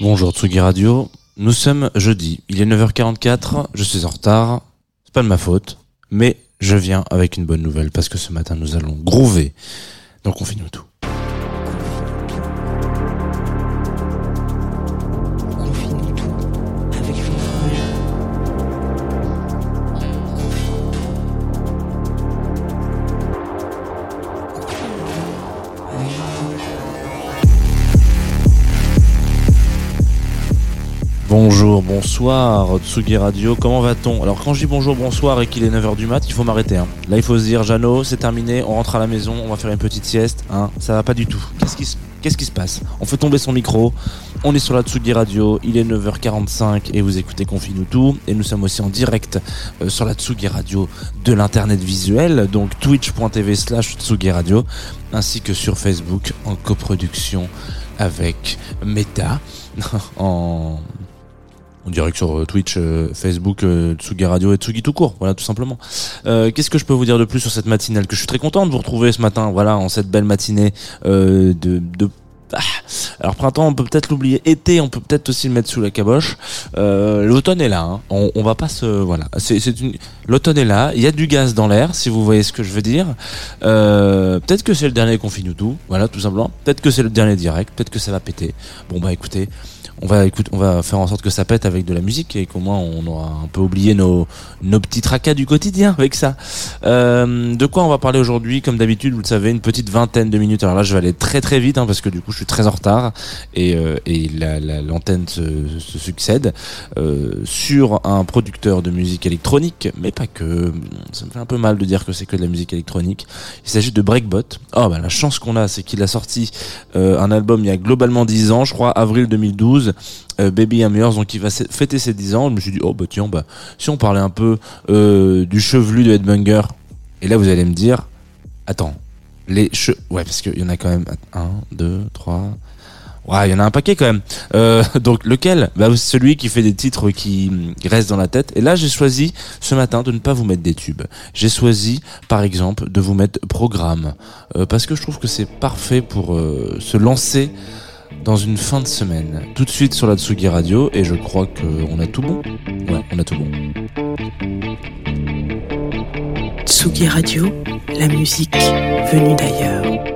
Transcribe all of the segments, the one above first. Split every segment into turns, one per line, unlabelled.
Bonjour Tsugi Radio, nous sommes jeudi, il est 9h44, je suis en retard, c'est pas de ma faute, mais je viens avec une bonne nouvelle parce que ce matin nous allons groover, donc on finit tout. Bonjour, bonsoir Tsugi Radio, comment va-t-on? Alors quand je dis bonjour, bonsoir et qu'il est 9h du mat, il faut m'arrêter. Hein. Là il faut se dire, Jeannot, c'est terminé, on rentre à la maison, on va faire une petite sieste. Hein. Ça va pas du tout. Qu'est-ce qui se... Passe? On fait tomber son micro, on est sur la Tsugi Radio, il est 9h45 et vous écoutez Confine tout. Et nous sommes aussi en direct euh, sur la Tsugi Radio de l'internet visuel, donc twitch.tv slash Tsugi Radio, ainsi que sur Facebook en coproduction avec Meta, en on dirait que sur euh, Twitch, euh, Facebook, euh, Tsugi Radio et Tsugi tout court, voilà tout simplement. Euh, Qu'est-ce que je peux vous dire de plus sur cette matinale Que je suis très content de vous retrouver ce matin, voilà, en cette belle matinée euh, de, de ah. alors printemps, on peut peut-être l'oublier. Été, on peut peut-être aussi le mettre sous la caboche. Euh, L'automne est là. Hein. On, on va pas se voilà. C'est une l'automne est là. Il y a du gaz dans l'air, si vous voyez ce que je veux dire. Euh, peut-être que c'est le dernier confinement tout. Voilà, tout simplement. Peut-être que c'est le dernier direct. Peut-être que ça va péter. Bon bah écoutez, on va écoute, on va faire en sorte que ça pète avec de la musique et qu'au moins on aura un peu oublié nos nos petits tracas du quotidien avec ça. Euh, de quoi on va parler aujourd'hui? Comme d'habitude, vous le savez, une petite vingtaine de minutes. Alors là, je vais aller très très vite hein, parce que du coup, je suis très en retard et euh, et la- la- l'antenne se, succède euh, sur un producteur de musique électronique, mais pas que. Ça me fait un peu mal de dire que c'est que de la musique électronique. Il s'agit de Breakbot. Oh bah la chance qu'on a, c'est qu'il a sorti un album il y a globalement 10 ans, je crois avril 2012, euh, Baby Yours, donc il va fêter ses 10 ans. Je me suis dit oh bah tiens bah si on parlait un peu euh, du chevelu de Headbanger, et là vous allez me dire attends les che ouais parce qu'il y en a quand même un, deux, trois. Ouais, il y en a un paquet quand même. Euh, donc lequel? Bah, Celui qui fait des titres qui restent dans la tête. Et là, j'ai choisi ce matin de ne pas vous mettre des tubes. J'ai choisi, par exemple, de vous mettre Programme. Parce que je trouve que c'est parfait pour se lancer dans une fin de semaine. Tout de suite sur la Tsugi Radio. Et je crois qu'on a tout bon. Ouais, on a tout bon.
Tsugi Radio, la musique venue d'ailleurs.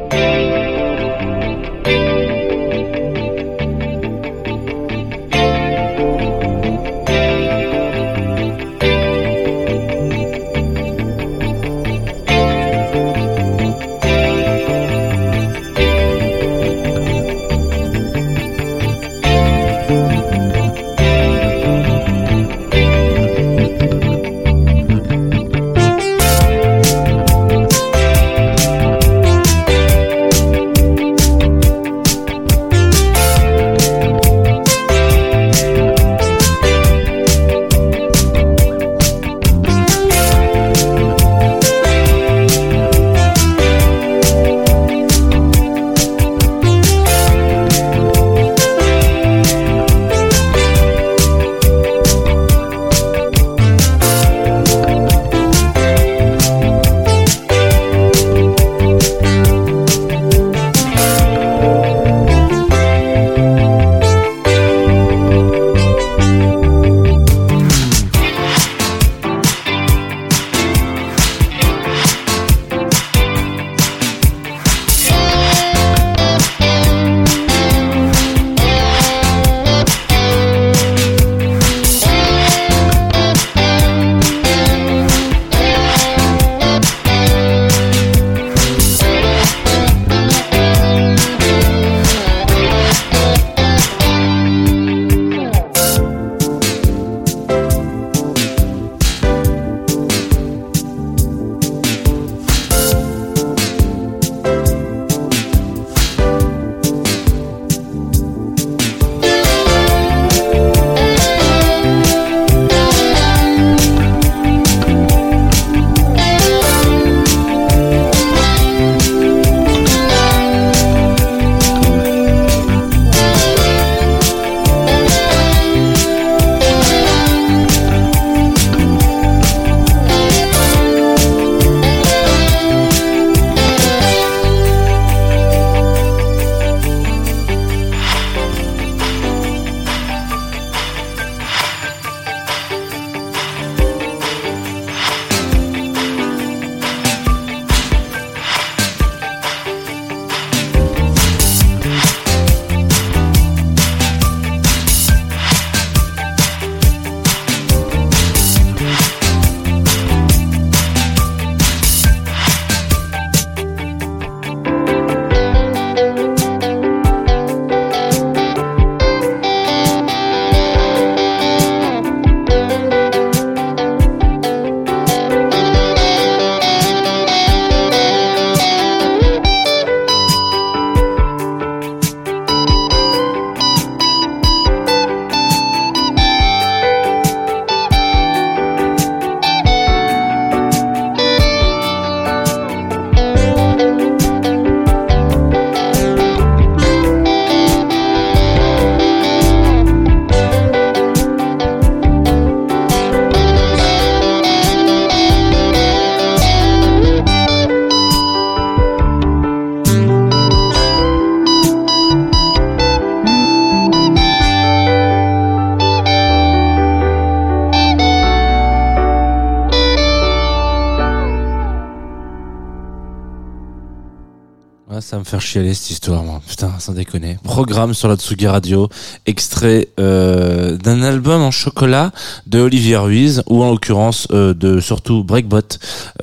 Chialer cette histoire, moi. Putain, sans déconner. Programme sur la Tsugi Radio, extrait euh, d'un album en chocolat de Olivier Ruiz, ou en l'occurrence euh, de surtout Breakbot.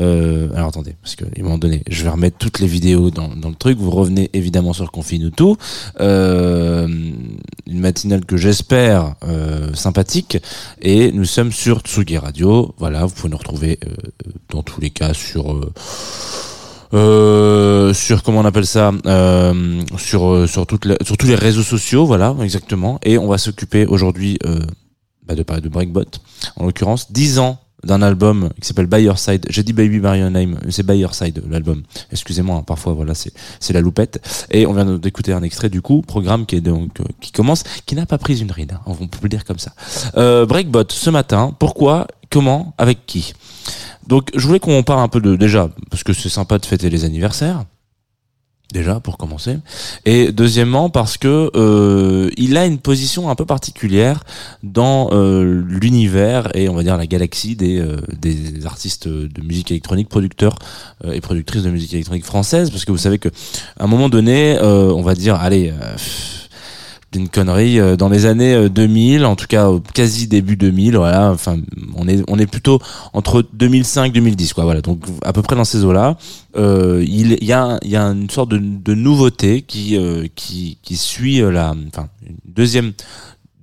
Euh, alors attendez, parce que ils m'ont donné. Je vais remettre toutes les vidéos dans, le truc. Vous revenez évidemment sur Confine tout. Une matinale que j'espère sympathique. Et nous sommes sur Tsugi Radio. Voilà, vous pouvez nous retrouver dans tous les cas sur. Euh, sur comment on appelle ça euh, sur euh, sur toutes les, sur tous les réseaux sociaux voilà exactement. Et on va s'occuper aujourd'hui euh, bah, de parler de Breakbot. En l'occurrence 10 ans d'un album qui s'appelle By Your Side. J'ai dit Baby by Name c'est By Your Side l'album. Excusez-moi hein, parfois voilà c'est c'est la loupette. Et on vient d'écouter un extrait du coup programme qui est donc euh, qui commence qui n'a pas pris une ride hein, on peut le dire comme ça. Euh, Breakbot ce matin pourquoi comment avec qui? Donc je voulais qu'on parle un peu de déjà parce que c'est sympa de fêter les anniversaires. Déjà pour commencer et deuxièmement parce que euh, il a une position un peu particulière dans euh, l'univers et on va dire la galaxie des euh, des artistes de musique électronique producteurs euh, et productrices de musique électronique française parce que vous savez que à un moment donné euh, on va dire allez euh, d'une connerie euh, dans les années euh, 2000 en tout cas quasi début 2000 voilà enfin on est on est plutôt entre 2005 2010 quoi voilà donc à peu près dans ces eaux là euh, il y a il y a une sorte de, de nouveauté qui euh, qui qui suit euh, la enfin deuxième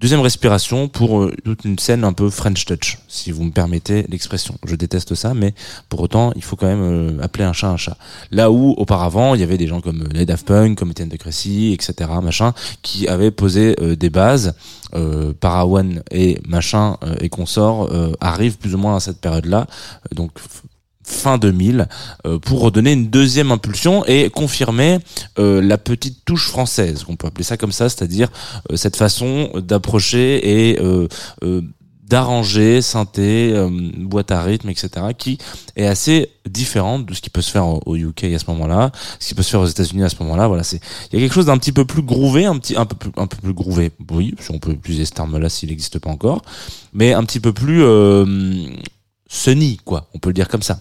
Deuxième respiration pour euh, toute une scène un peu French touch, si vous me permettez l'expression. Je déteste ça, mais pour autant, il faut quand même euh, appeler un chat un chat. Là où auparavant, il y avait des gens comme les Daft Punk, comme Etienne de Crécy, etc., machin, qui avaient posé euh, des bases. Euh, Parawan et machin euh, et consorts euh, arrivent plus ou moins à cette période-là, Euh, donc fin 2000 euh, pour redonner une deuxième impulsion et confirmer euh, la petite touche française, qu'on peut appeler ça comme ça, c'est-à-dire euh, cette façon d'approcher et euh, euh, d'arranger synthé, euh, boîte à rythme, etc., qui est assez différente de ce qui peut se faire au UK à ce moment-là, ce qui peut se faire aux États-Unis à ce moment-là. Voilà, c'est il y a quelque chose d'un petit peu plus groové, un petit un peu plus un peu plus groové. Oui, si on peut utiliser ce terme-là s'il n'existe pas encore, mais un petit peu plus sunny, quoi. On peut le dire comme ça.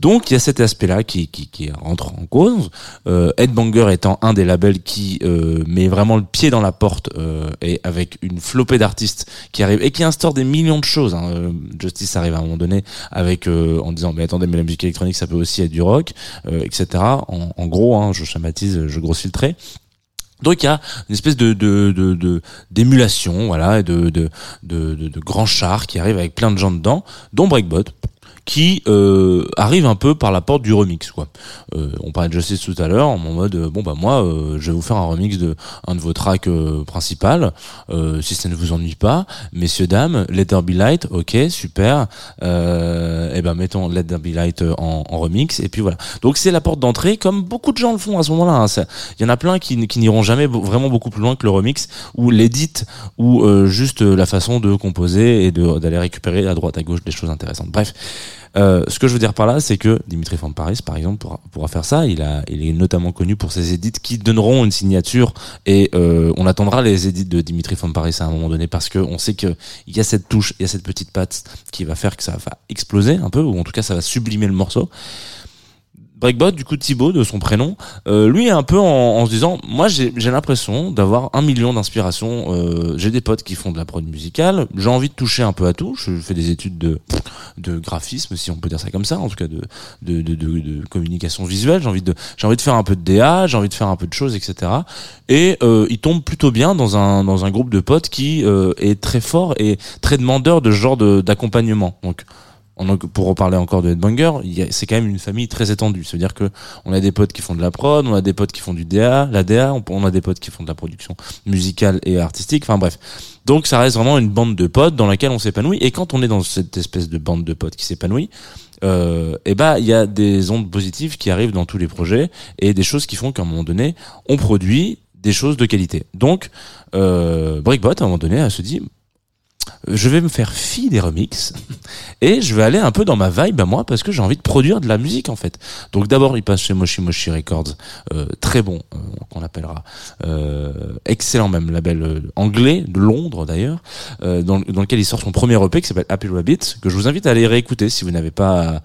Donc il y a cet aspect-là qui, qui, qui rentre en cause. Euh, Headbanger étant un des labels qui euh, met vraiment le pied dans la porte euh, et avec une flopée d'artistes qui arrivent et qui instaurent des millions de choses. Hein. Euh, Justice arrive à un moment donné avec euh, en disant mais attendez mais la musique électronique ça peut aussi être du rock, euh, etc. En, en gros, hein, je schématise, je grosse filtrer. Donc il y a une espèce d'émulation, voilà, et de, de, de grands chars qui arrivent avec plein de gens dedans, dont Breakbot qui euh, arrive un peu par la porte du remix quoi. Euh, on parlait de Justice tout à l'heure en mode euh, bon bah moi euh, je vais vous faire un remix de un de vos tracks euh, principales euh, si ça ne vous ennuie pas messieurs dames Let There Be Light ok super et ben mettons Let There Be Light en, en remix et puis voilà donc c'est la porte d'entrée comme beaucoup de gens le font à ce moment-là hein. Il y en a plein qui, qui n'iront jamais vraiment beaucoup plus loin que le remix ou l'édit ou juste la façon de composer et d'aller récupérer à droite à gauche des choses intéressantes bref euh, ce que je veux dire par là, c'est que Dimitri Van Paris, par exemple, pourra, faire ça. Il est notamment connu pour ses édits qui donneront une signature et euh, on attendra les édits de Dimitri Van Paris à un moment donné parce que on sait que il y a cette touche, il y a cette petite patte qui va faire que ça va exploser un peu ou en tout cas ça va sublimer le morceau. Breakbot, du coup Thibaut de son prénom, euh, lui est un peu en, en se disant, moi j'ai l'impression d'avoir un million d'inspirations. Euh, j'ai des potes qui font de la prod musicale, j'ai envie de toucher un peu à tout. Je fais des études de de graphisme, si on peut dire ça comme ça, en tout cas de de de, de, de communication visuelle. J'ai envie de j'ai envie de faire un peu de DA, j'ai envie de faire un peu de choses, etc. Et euh, il tombe plutôt bien dans un dans un groupe de potes qui euh, est très fort et très demandeur de ce genre d'accompagnement. Donc pour reparler encore de Headbanger, c'est quand même une famille très étendue. C'est-à-dire que on a des potes qui font de la prod, on a des potes qui font du DA, la DA, on, a des potes qui font de la production musicale et artistique. Enfin bref. Donc ça reste vraiment une bande de potes dans laquelle on s'épanouit. Et quand on est dans cette espèce de bande de potes qui s'épanouit, euh, et ben il y a des ondes positives qui arrivent dans tous les projets et des choses qui font qu'à un moment donné, on produit des choses de qualité. Donc euh, Breakbot à un moment donné, elle se dit je vais me faire fi des remixes et je vais aller un peu dans ma vibe à moi parce que j'ai envie de produire de la musique en fait. Donc d'abord il passe chez Moshi Moshi Records, euh, très bon euh, qu'on appellera, euh, excellent même label euh, anglais de Londres d'ailleurs, euh, dans, dans lequel il sort son premier EP qui s'appelle Happy Rabbit que je vous invite à aller réécouter si vous n'avez pas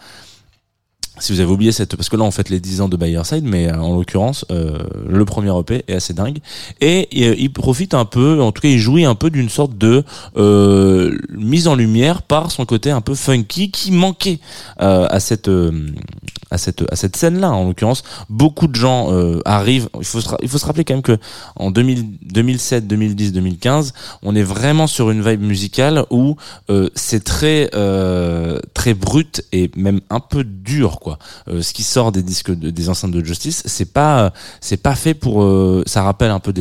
si vous avez oublié cette parce que là on fait les 10 ans de Side mais euh, en l'occurrence euh, le premier EP est assez dingue. Et, euh, il profite un peu en tout cas il jouit un peu d'une sorte de euh, mise en lumière par son côté un peu funky qui manquait euh, à cette à cette à cette scène là en l'occurrence beaucoup de gens arrivent. Il faut se, il faut se rappeler quand même que en 2000, 2007 2010 2015 on est vraiment sur une vibe musicale où c'est très très brut et même un peu dur quoi euh, ce qui sort des disques des enceintes de Justice, c'est pas pas fait pour euh, ça rappelle un peu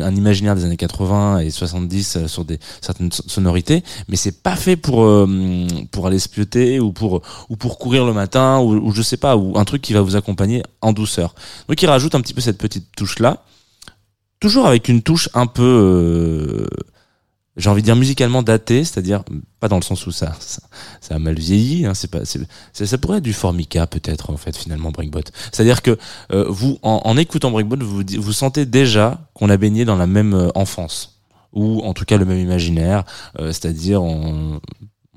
un imaginaire des années 80 et 70 euh, sur des certaines sonorités, mais c'est pas fait pour pour aller spioter ou pour ou pour courir le matin ou, ou je sais pas ou un truc qui va vous accompagner en douceur. Donc il rajoute un petit peu cette petite touche là toujours avec une touche un peu j'ai envie de dire musicalement daté, c'est-à-dire pas dans le sens où ça ça, ça a mal vieilli, hein, c'est pas ça pourrait être du Formica peut-être en fait finalement Breakbot. C'est-à-dire que euh, vous en, en, écoutant Breakbot vous vous sentez déjà qu'on a baigné dans la même euh, enfance ou en tout cas le même imaginaire, euh, c'est-à-dire on,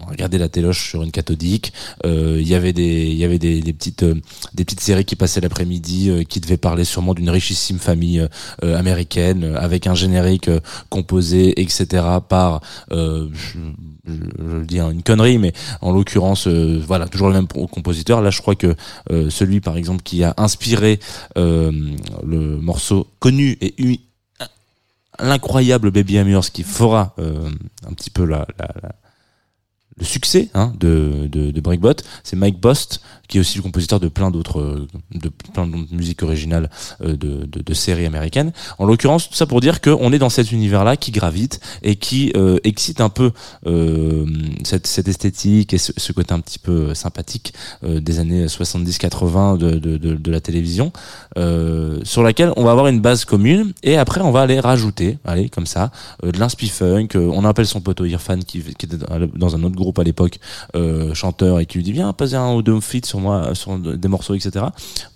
regardait la téloche sur une cathodique. Euh, il y avait des, il y avait des, des petites, euh, des petites séries qui passaient l'après-midi, euh, qui devaient parler sûrement d'une richissime famille américaine, avec un générique composé, etc. par, je, je, le dis une connerie, mais en l'occurrence, voilà, toujours le même compositeur. Là, je crois que celui, par exemple, qui a inspiré le morceau connu et l'incroyable Baby Amurs qui fera un petit peu la, la, la le succès hein, de, de, de Breakbot, c'est Mike Bost, qui est aussi le compositeur de plein d'autres de plein d'autres musiques originales euh, de, de, de, séries américaines. En l'occurrence, tout ça pour dire qu'on est dans cet univers-là qui gravite et qui euh, excite un peu euh, cette, cette esthétique et ce, ce, côté un petit peu sympathique euh, des années 70-80 de, de, de, la télévision, sur laquelle on va avoir une base commune et après on va aller rajouter, allez comme ça, de l'inspi funk. on appelle son poteau Irfan qui, qui était dans un autre groupe à l'époque, euh, chanteur, et qui lui dit viens poser un ou deux feats sur moi, sur des morceaux, etc.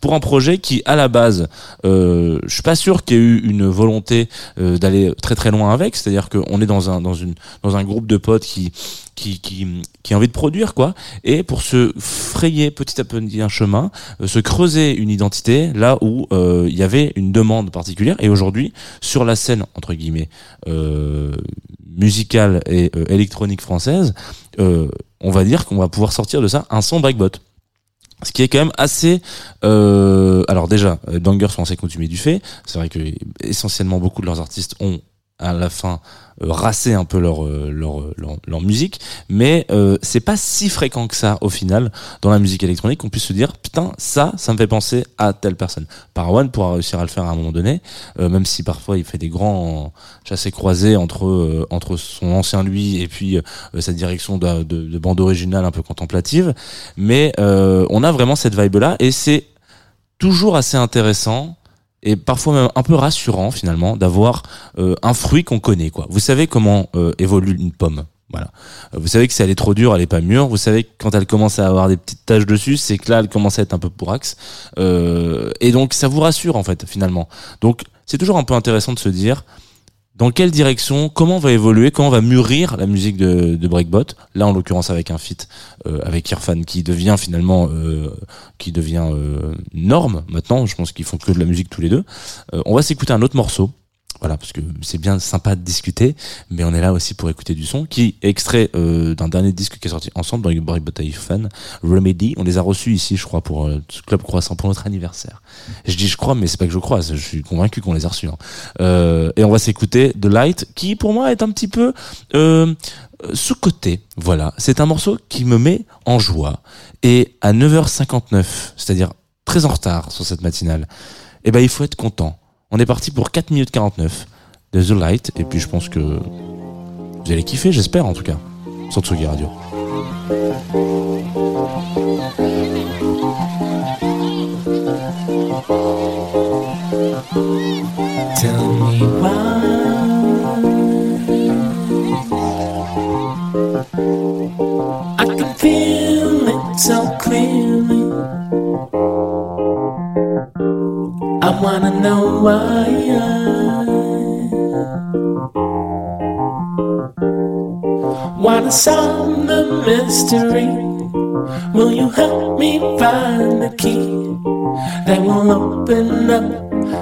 Pour un projet qui, à la base, euh, je suis pas sûr qu'il y ait eu une volonté euh, d'aller très très loin avec. C'est-à-dire qu'on est dans un dans une dans un groupe de potes qui qui, qui, qui a envie de produire quoi et pour se frayer petit à petit un chemin euh, se creuser une identité là où euh, il y avait une demande particulière et aujourd'hui sur la scène entre guillemets euh, musicale et euh, électronique française, on va dire qu'on va pouvoir sortir de ça un son breakbot. Ce qui est quand même assez. Euh, alors déjà, Dangers sont assez du fait. C'est vrai que essentiellement beaucoup de leurs artistes ont à la fin euh, rasser un peu leur, euh, leur, leur, leur musique, mais euh, c'est pas si fréquent que ça au final dans la musique électronique qu'on puisse se dire putain ça, ça me fait penser à telle personne. Parawan pourra réussir à le faire à un moment donné, euh, même si parfois il fait des grands chassés croisés entre entre son ancien lui et puis sa direction de, de, de, bande originale un peu contemplative, mais on a vraiment cette vibe là et c'est toujours assez intéressant et parfois même un peu rassurant finalement d'avoir euh, un fruit qu'on connaît quoi. Vous savez comment euh, évolue une pomme. Voilà. Vous savez que si elle est trop dure, elle est pas mûre. Vous savez que quand elle commence à avoir des petites taches dessus, c'est que là, elle commence à être un peu pourax. Euh, et donc, ça vous rassure en fait finalement. Donc, c'est toujours un peu intéressant de se dire, dans quelle direction, comment va évoluer, comment va mûrir la musique de, Breakbot? Là, en l'occurrence, avec un feat euh, avec Irfan qui devient finalement, euh, qui devient euh, norme maintenant. Je pense qu'ils font que de la musique tous les deux. On va s'écouter un autre morceau voilà, parce que c'est bien sympa de discuter, mais on est là aussi pour écouter du son, qui est extrait euh, d'un dernier disque qui est sorti ensemble dans Break Bataille Remedy. On les a reçus ici, je crois, pour euh, Club Croissant pour notre anniversaire. Je dis je crois, mais c'est pas que je crois, je suis convaincu qu'on les a reçus. Hein. Euh, et on va s'écouter The Light, qui pour moi est un petit peu euh, sous-côté. Voilà, c'est un morceau qui me met en joie. Et à 9h59, c'est-à-dire très en retard sur cette matinale, eh ben il faut être content on est parti pour 4 minutes 49 de The Light. Et puis je pense que vous allez kiffer, j'espère en tout cas, sur Tsugi Radio.
Tell me why wanna know why. Wanna solve the mystery.
Will you help me find the key that will open up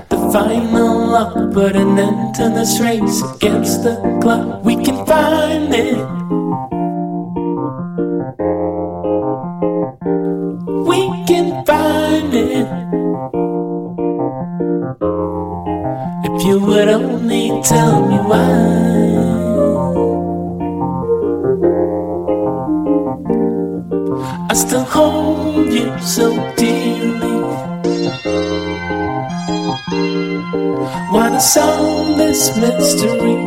the final lock? Put an end to this race against the clock. We can find it. Tell me why. I still hold you so dearly. Wanna solve this mystery?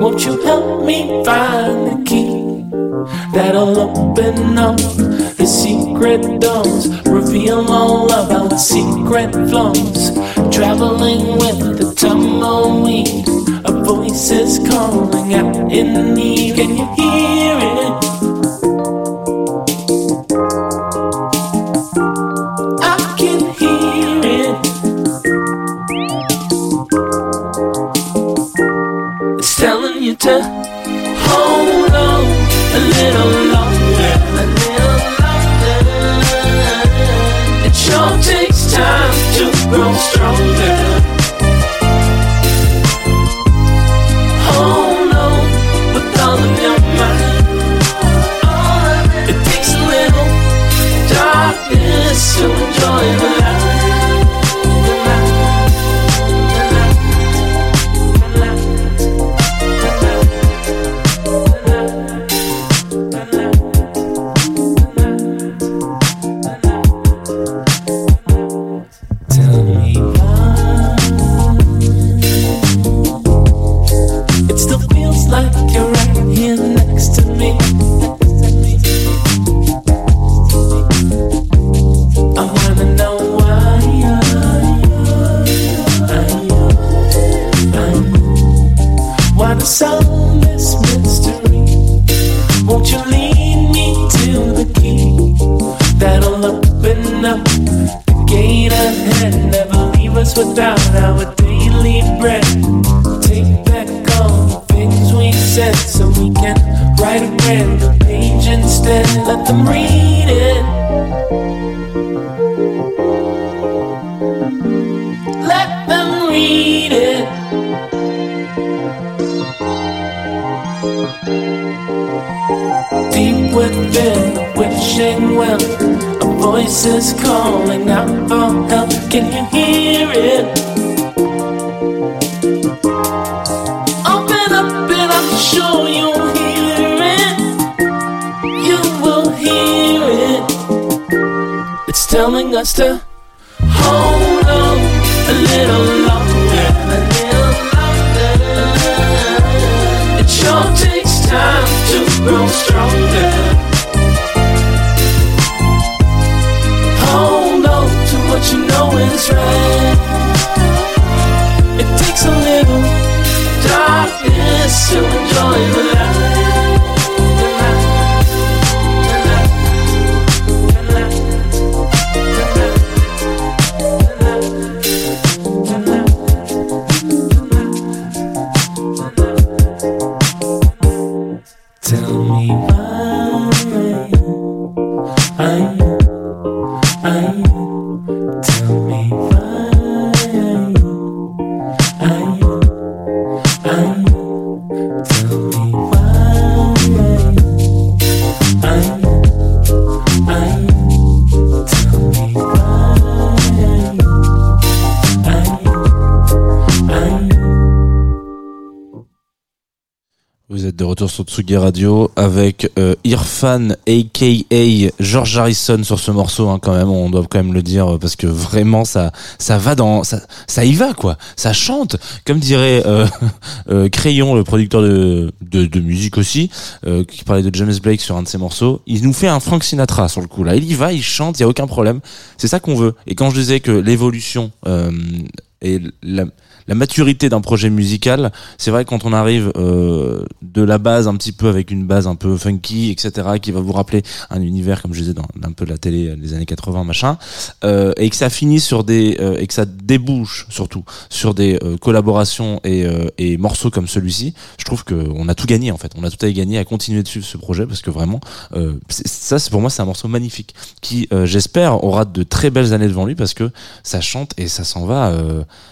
Won't you help me find the key that'll open up the secret doors, reveal all of our secret flaws? Traveling with the tumbleweed, a voice is calling out in the need. Can you hear it? I can hear it. It's telling you to to grow stronger. Hold on with all of your might. It takes a little darkness to enjoy. The us to hold on a little longer, a little longer. It sure takes time to grow stronger. Hold on to what you know is right. It takes a little darkness to enjoy the light. Me why. I, I,
retour sur Tsugi Radio avec euh, Irfan aka George Harrison sur ce morceau hein, quand même. On doit quand même le dire parce que vraiment ça ça va dans ça ça y va quoi. Ça chante. Comme dirait euh, euh, Crayon le producteur de, de, musique aussi euh, qui parlait de James Blake sur un de ses morceaux il nous fait un Frank Sinatra sur le coup là. Il y va il chante il y a aucun problème. C'est ça qu'on veut. Et quand je disais que l'évolution euh, et la, la maturité d'un projet musical. C'est vrai que quand on arrive euh, de la base un petit peu avec une base un peu funky, etc., qui va vous rappeler un univers comme je disais dans un peu la télé euh, des années 80, machin, euh, et que ça finit sur des euh, et que ça débouche surtout sur des euh, collaborations et, euh, et morceaux comme celui-ci, je trouve que on a tout gagné en fait. On a tout à gagner à continuer de suivre ce projet parce que vraiment, ça c'est pour moi c'est un morceau magnifique qui, j'espère, aura de très belles années devant lui parce que ça chante et ça s'en va.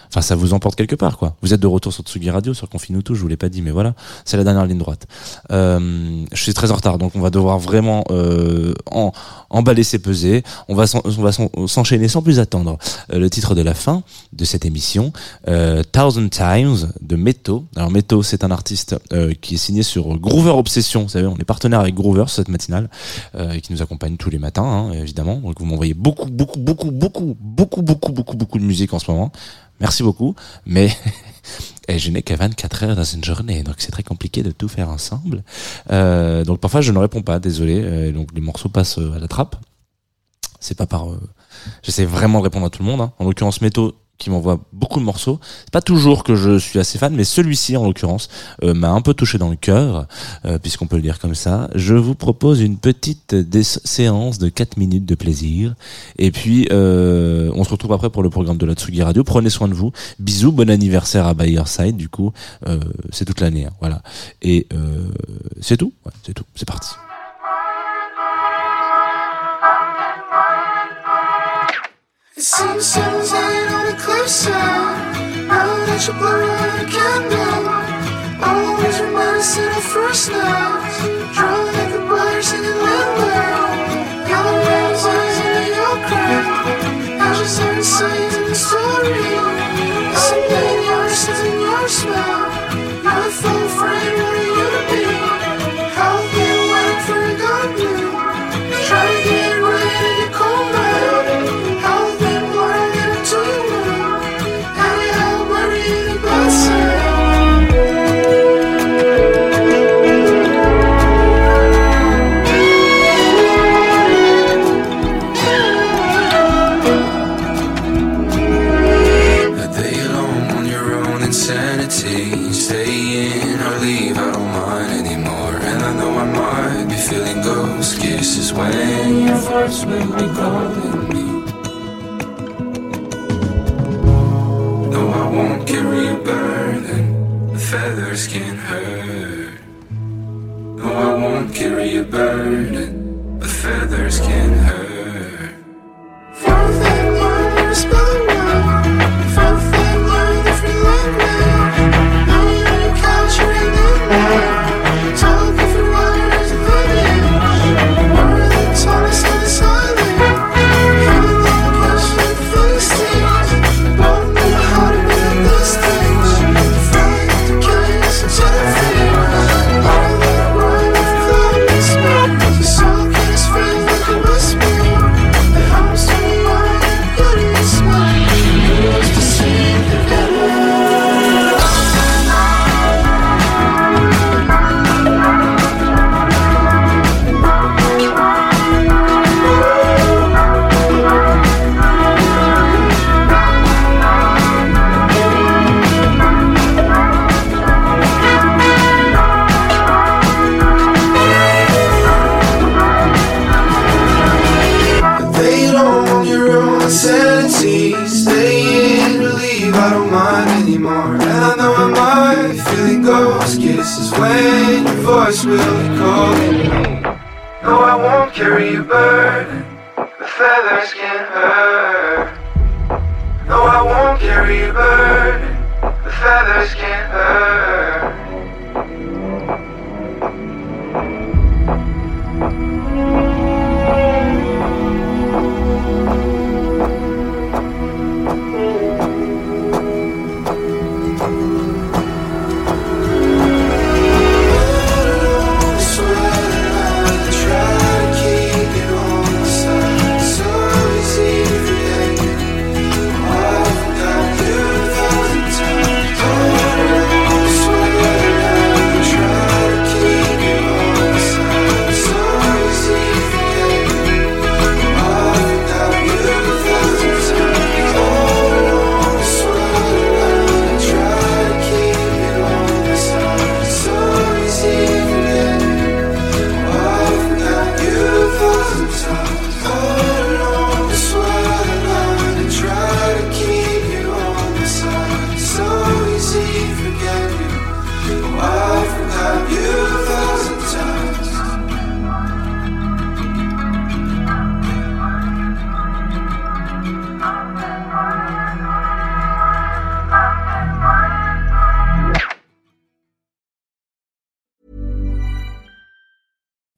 Enfin, ça vous emporte quelque part, quoi. Vous êtes de retour sur Tsugi Radio, sur Confine je vous l'ai pas dit, mais voilà, c'est la dernière ligne droite. Euh, je suis très en retard, donc on va devoir vraiment euh, en, emballer ses pesées. On va s'enchaîner sans plus attendre. Euh, le titre de la fin de cette émission, euh, Thousand Times de Meto. Alors Meto, c'est un artiste euh, qui est signé sur Groover Obsession. Vous savez, on est partenaire avec Groover cette matinale et qui nous accompagne tous les matins, hein, évidemment. Donc vous m'envoyez beaucoup, beaucoup, beaucoup, beaucoup, beaucoup, beaucoup, beaucoup, beaucoup de musique en ce moment. Merci beaucoup, mais je n'ai que 24 heures dans une journée, donc c'est très compliqué de tout faire ensemble. Euh, donc parfois je ne réponds pas, désolé. Euh, donc les morceaux passent euh, à la trappe. C'est pas par. euh, J'essaie vraiment de répondre à tout le monde. hein. En l'occurrence, Méto qui m'envoie beaucoup de morceaux. C'est pas toujours que je suis assez fan, mais celui-ci en l'occurrence euh, m'a un peu touché dans le cœur, euh, puisqu'on peut le dire comme ça. Je vous propose une petite séance de 4 minutes de plaisir. Et puis, euh, on se retrouve après pour le programme de la Tsugi Radio. Prenez soin de vous. Bisous, bon anniversaire à Bayerside. Du coup, c'est toute l'année. hein, voilà. Et c'est tout. C'est tout. C'est parti.
me closer. I'll let you blow out a candle. Always remind us of the first night. Draw like the bars in the. Yellow rose eyes in the ochre. Ashes are the signs in
the story.
Someday yours is in your smell. You're a full frame. Feeling
ghost kisses when your voice will be calling me. No, I won't carry a burden. The feathers can hurt. No, I won't carry a burden. The feathers can hurt.